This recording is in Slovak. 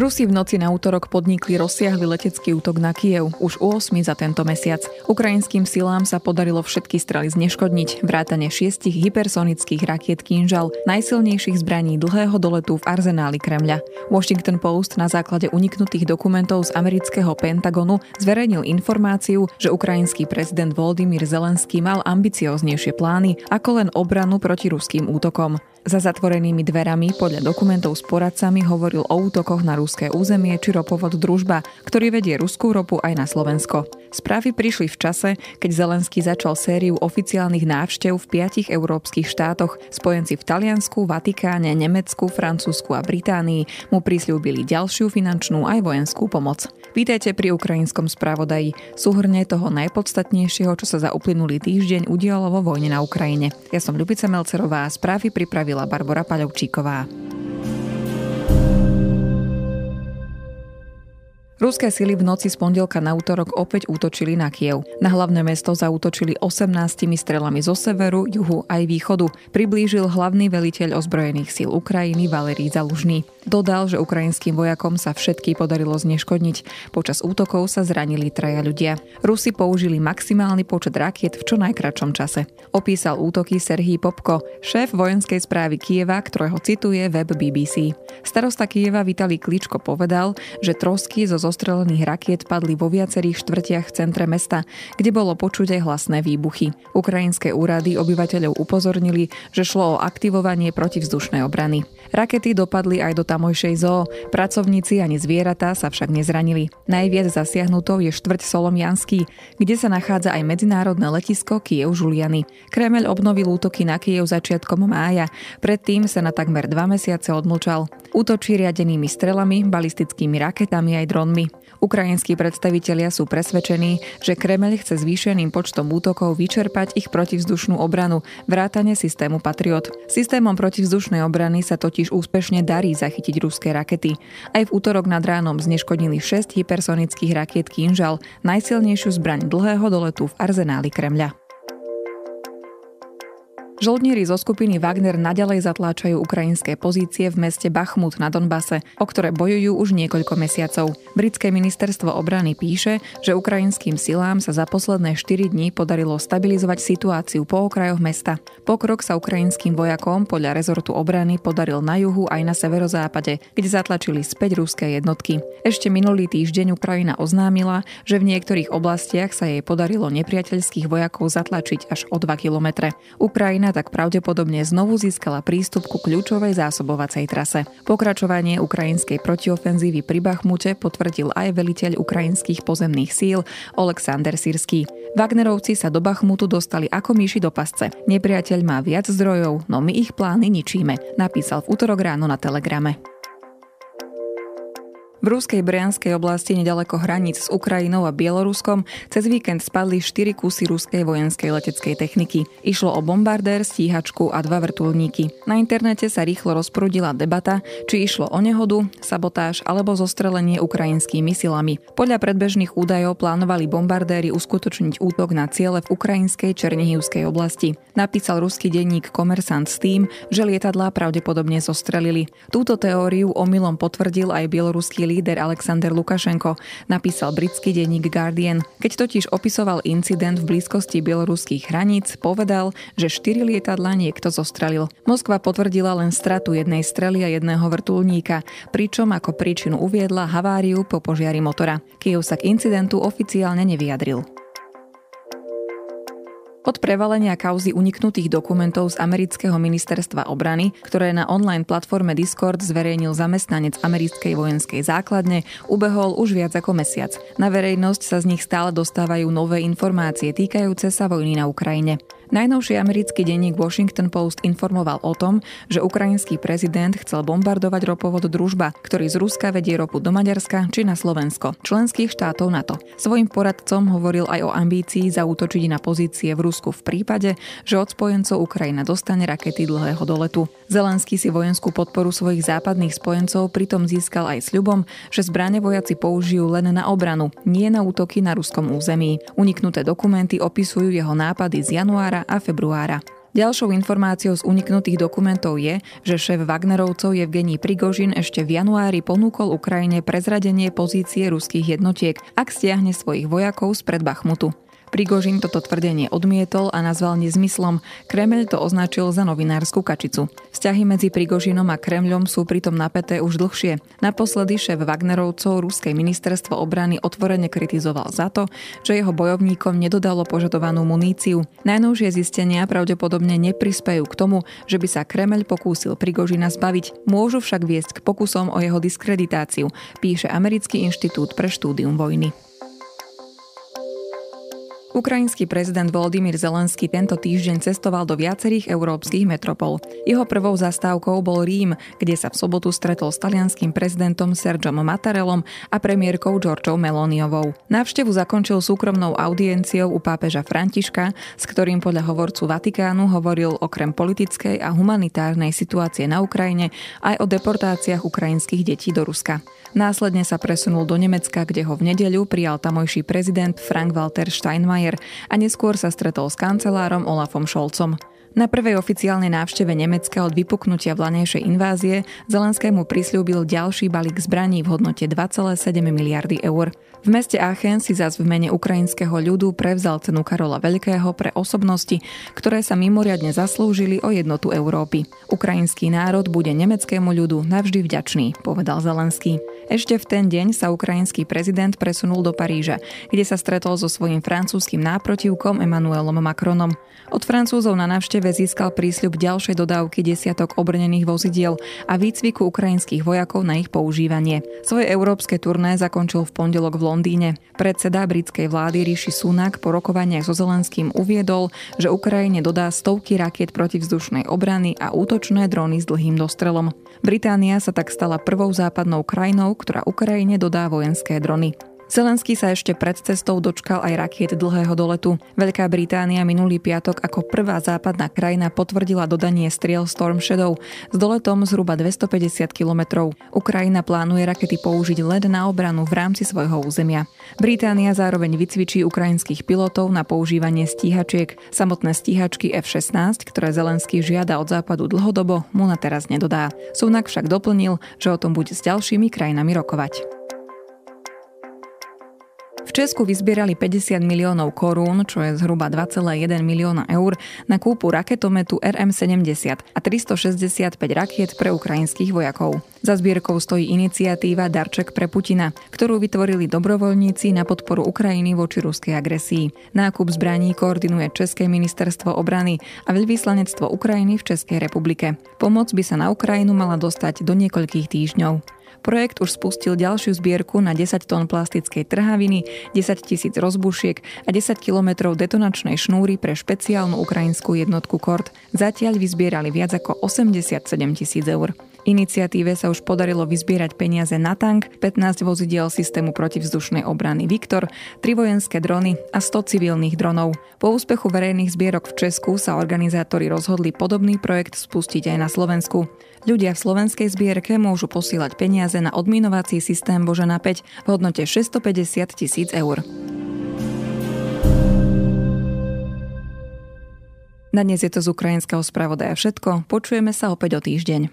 Rusi v noci na útorok podnikli rozsiahly letecký útok na Kiev, už u 8 za tento mesiac. Ukrajinským silám sa podarilo všetky strely zneškodniť, vrátane šiestich hypersonických rakiet Kinžal, najsilnejších zbraní dlhého doletu v arzenáli Kremľa. Washington Post na základe uniknutých dokumentov z amerického Pentagonu zverejnil informáciu, že ukrajinský prezident Volodymyr Zelenský mal ambicioznejšie plány ako len obranu proti ruským útokom. Za zatvorenými dverami podľa dokumentov s poradcami hovoril o útokoch na ruské územie či ropovod Družba, ktorý vedie ruskú ropu aj na Slovensko. Správy prišli v čase, keď Zelenský začal sériu oficiálnych návštev v piatich európskych štátoch. Spojenci v Taliansku, Vatikáne, Nemecku, Francúzsku a Británii mu prislúbili ďalšiu finančnú aj vojenskú pomoc. Vítajte pri ukrajinskom spravodaji, súhrne toho najpodstatnejšieho, čo sa za uplynulý týždeň udialo vo vojne na Ukrajine. Ja som Ľubica Melcerová správy pripravila Barbara Paľovčíková. Ruské sily v noci z pondelka na útorok opäť útočili na Kiev. Na hlavné mesto zaútočili 18 strelami zo severu, juhu aj východu. Priblížil hlavný veliteľ ozbrojených síl Ukrajiny Valerí Zalužný. Dodal, že ukrajinským vojakom sa všetky podarilo zneškodniť. Počas útokov sa zranili traja ľudia. Rusi použili maximálny počet rakiet v čo najkračom čase. Opísal útoky Serhii Popko, šéf vojenskej správy Kieva, ktorého cituje web BBC. Starosta Kieva Vitali Kličko povedal, že trosky zo zostrelených rakiet padli vo viacerých štvrtiach v centre mesta, kde bolo počuť aj hlasné výbuchy. Ukrajinské úrady obyvateľov upozornili, že šlo o aktivovanie protivzdušnej obrany. Rakety dopadli aj do tamojšej zoo, pracovníci ani zvieratá sa však nezranili. Najviac zasiahnutou je štvrť Solomiansky, kde sa nachádza aj medzinárodné letisko Kiev Žuliany. Kremel obnovil útoky na Kiev začiatkom mája, predtým sa na takmer dva mesiace odmlčal. Útočí riadenými strelami, balistickými raketami aj dronmi vojakmi. Ukrajinskí predstavitelia sú presvedčení, že Kremel chce zvýšeným počtom útokov vyčerpať ich protivzdušnú obranu, vrátane systému Patriot. Systémom protivzdušnej obrany sa totiž úspešne darí zachytiť ruské rakety. Aj v útorok nad ránom zneškodnili 6 hypersonických rakiet Kinžal, najsilnejšiu zbraň dlhého doletu v arzenáli Kremľa. Žoldnieri zo skupiny Wagner nadalej zatláčajú ukrajinské pozície v meste Bachmut na Donbase, o ktoré bojujú už niekoľko mesiacov. Britské ministerstvo obrany píše, že ukrajinským silám sa za posledné 4 dní podarilo stabilizovať situáciu po okrajoch mesta. Pokrok sa ukrajinským vojakom podľa rezortu obrany podaril na juhu aj na severozápade, kde zatlačili späť ruské jednotky. Ešte minulý týždeň Ukrajina oznámila, že v niektorých oblastiach sa jej podarilo nepriateľských vojakov zatlačiť až o 2 kilometre. Ukrajina tak pravdepodobne znovu získala prístup ku kľúčovej zásobovacej trase. Pokračovanie ukrajinskej protiofenzívy pri Bachmute potvrdil aj veliteľ ukrajinských pozemných síl Oleksandr Sirský. Wagnerovci sa do Bachmutu dostali ako myši do pasce. Nepriateľ má viac zdrojov, no my ich plány ničíme, napísal v útorok ráno na Telegrame. V ruskej Brianskej oblasti nedaleko hraníc s Ukrajinou a Bieloruskom cez víkend spadli 4 kusy ruskej vojenskej leteckej techniky. Išlo o bombardér, stíhačku a dva vrtulníky. Na internete sa rýchlo rozprudila debata, či išlo o nehodu, sabotáž alebo zostrelenie ukrajinskými silami. Podľa predbežných údajov plánovali bombardéry uskutočniť útok na ciele v ukrajinskej Černihivskej oblasti. Napísal ruský denník Komersant s tým, že lietadlá pravdepodobne zostrelili. Túto teóriu omylom potvrdil aj bieloruský líder Alexander Lukašenko, napísal britský denník Guardian. Keď totiž opisoval incident v blízkosti bieloruských hraníc, povedal, že štyri lietadla niekto zostrelil. Moskva potvrdila len stratu jednej strely a jedného vrtulníka, pričom ako príčinu uviedla haváriu po požiari motora. Kiev sa k incidentu oficiálne nevyjadril. Od prevalenia kauzy uniknutých dokumentov z amerického ministerstva obrany, ktoré na online platforme Discord zverejnil zamestnanec americkej vojenskej základne, ubehol už viac ako mesiac. Na verejnosť sa z nich stále dostávajú nové informácie týkajúce sa vojny na Ukrajine. Najnovší americký denník Washington Post informoval o tom, že ukrajinský prezident chcel bombardovať ropovod Družba, ktorý z Ruska vedie ropu do Maďarska či na Slovensko, členských štátov NATO. Svojim poradcom hovoril aj o ambícii zaútočiť na pozície v Rusku v prípade, že od spojencov Ukrajina dostane rakety dlhého doletu. Zelenský si vojenskú podporu svojich západných spojencov pritom získal aj sľubom, že zbrane vojaci použijú len na obranu, nie na útoky na ruskom území. Uniknuté dokumenty opisujú jeho nápady z januára a februára. Ďalšou informáciou z uniknutých dokumentov je, že šéf Wagnerovcov Evgení Prigožin ešte v januári ponúkol Ukrajine prezradenie pozície ruských jednotiek, ak stiahne svojich vojakov z pred Bachmutu. Prigožin toto tvrdenie odmietol a nazval nezmyslom. Kreml to označil za novinárskú kačicu. Vzťahy medzi Prigožinom a Kremľom sú pritom napäté už dlhšie. Naposledy šéf Wagnerovcov Ruskej ministerstvo obrany otvorene kritizoval za to, že jeho bojovníkom nedodalo požadovanú muníciu. Najnovšie zistenia pravdepodobne neprispejú k tomu, že by sa Kremľ pokúsil Prigožina zbaviť. Môžu však viesť k pokusom o jeho diskreditáciu, píše Americký inštitút pre štúdium vojny. Ukrajinský prezident Volodymyr Zelenský tento týždeň cestoval do viacerých európskych metropol. Jeho prvou zastávkou bol Rím, kde sa v sobotu stretol s talianským prezidentom Sergiom Mattarellom a premiérkou Georgeou Meloniovou. Návštevu zakončil súkromnou audienciou u pápeža Františka, s ktorým podľa hovorcu Vatikánu hovoril okrem politickej a humanitárnej situácie na Ukrajine aj o deportáciách ukrajinských detí do Ruska. Následne sa presunul do Nemecka, kde ho v nedeľu prijal tamojší prezident Frank-Walter Steinmeier a neskôr sa stretol s kancelárom Olafom Scholzom. Na prvej oficiálnej návšteve Nemecka od vypuknutia vlanejšej invázie Zelenskému prislúbil ďalší balík zbraní v hodnote 2,7 miliardy eur. V meste Aachen si zas v mene ukrajinského ľudu prevzal cenu Karola Veľkého pre osobnosti, ktoré sa mimoriadne zaslúžili o jednotu Európy. Ukrajinský národ bude nemeckému ľudu navždy vďačný, povedal Zelenský. Ešte v ten deň sa ukrajinský prezident presunul do Paríža, kde sa stretol so svojím francúzským náprotivkom Emmanuelom Macronom. Od Francúzov na návšteve získal prísľub ďalšej dodávky desiatok obrnených vozidiel a výcviku ukrajinských vojakov na ich používanie. Svoje európske turné zakončil v pondelok v Londýne. Predseda britskej vlády Rishi Sunak po rokovaniach so Zelenským uviedol, že Ukrajine dodá stovky rakiet protivzdušnej obrany a útočné dróny s dlhým dostrelom. Británia sa tak stala prvou západnou krajinou, ktorá Ukrajine dodá vojenské drony. Zelenský sa ešte pred cestou dočkal aj rakiet dlhého doletu. Veľká Británia minulý piatok ako prvá západná krajina potvrdila dodanie striel Storm Shadow s doletom zhruba 250 km. Ukrajina plánuje rakety použiť len na obranu v rámci svojho územia. Británia zároveň vycvičí ukrajinských pilotov na používanie stíhačiek. Samotné stíhačky F-16, ktoré Zelenský žiada od západu dlhodobo, mu na teraz nedodá. Sunak však doplnil, že o tom bude s ďalšími krajinami rokovať. V Česku vyzbierali 50 miliónov korún, čo je zhruba 2,1 milióna eur, na kúpu raketometu RM-70 a 365 rakiet pre ukrajinských vojakov. Za zbierkou stojí iniciatíva Darček pre Putina, ktorú vytvorili dobrovoľníci na podporu Ukrajiny voči ruskej agresii. Nákup zbraní koordinuje České ministerstvo obrany a veľvyslanectvo Ukrajiny v Českej republike. Pomoc by sa na Ukrajinu mala dostať do niekoľkých týždňov. Projekt už spustil ďalšiu zbierku na 10 tón plastickej trhaviny, 10 tisíc rozbušiek a 10 kilometrov detonačnej šnúry pre špeciálnu ukrajinskú jednotku KORT. Zatiaľ vyzbierali viac ako 87 tisíc eur. Iniciatíve sa už podarilo vyzbierať peniaze na tank, 15 vozidiel systému protivzdušnej obrany Viktor, 3 vojenské drony a 100 civilných dronov. Po úspechu verejných zbierok v Česku sa organizátori rozhodli podobný projekt spustiť aj na Slovensku. Ľudia v slovenskej zbierke môžu posílať peniaze na odminovací systém Božena 5 v hodnote 650 tisíc eur. Na dnes je to z ukrajinského spravodaja všetko. Počujeme sa opäť o týždeň.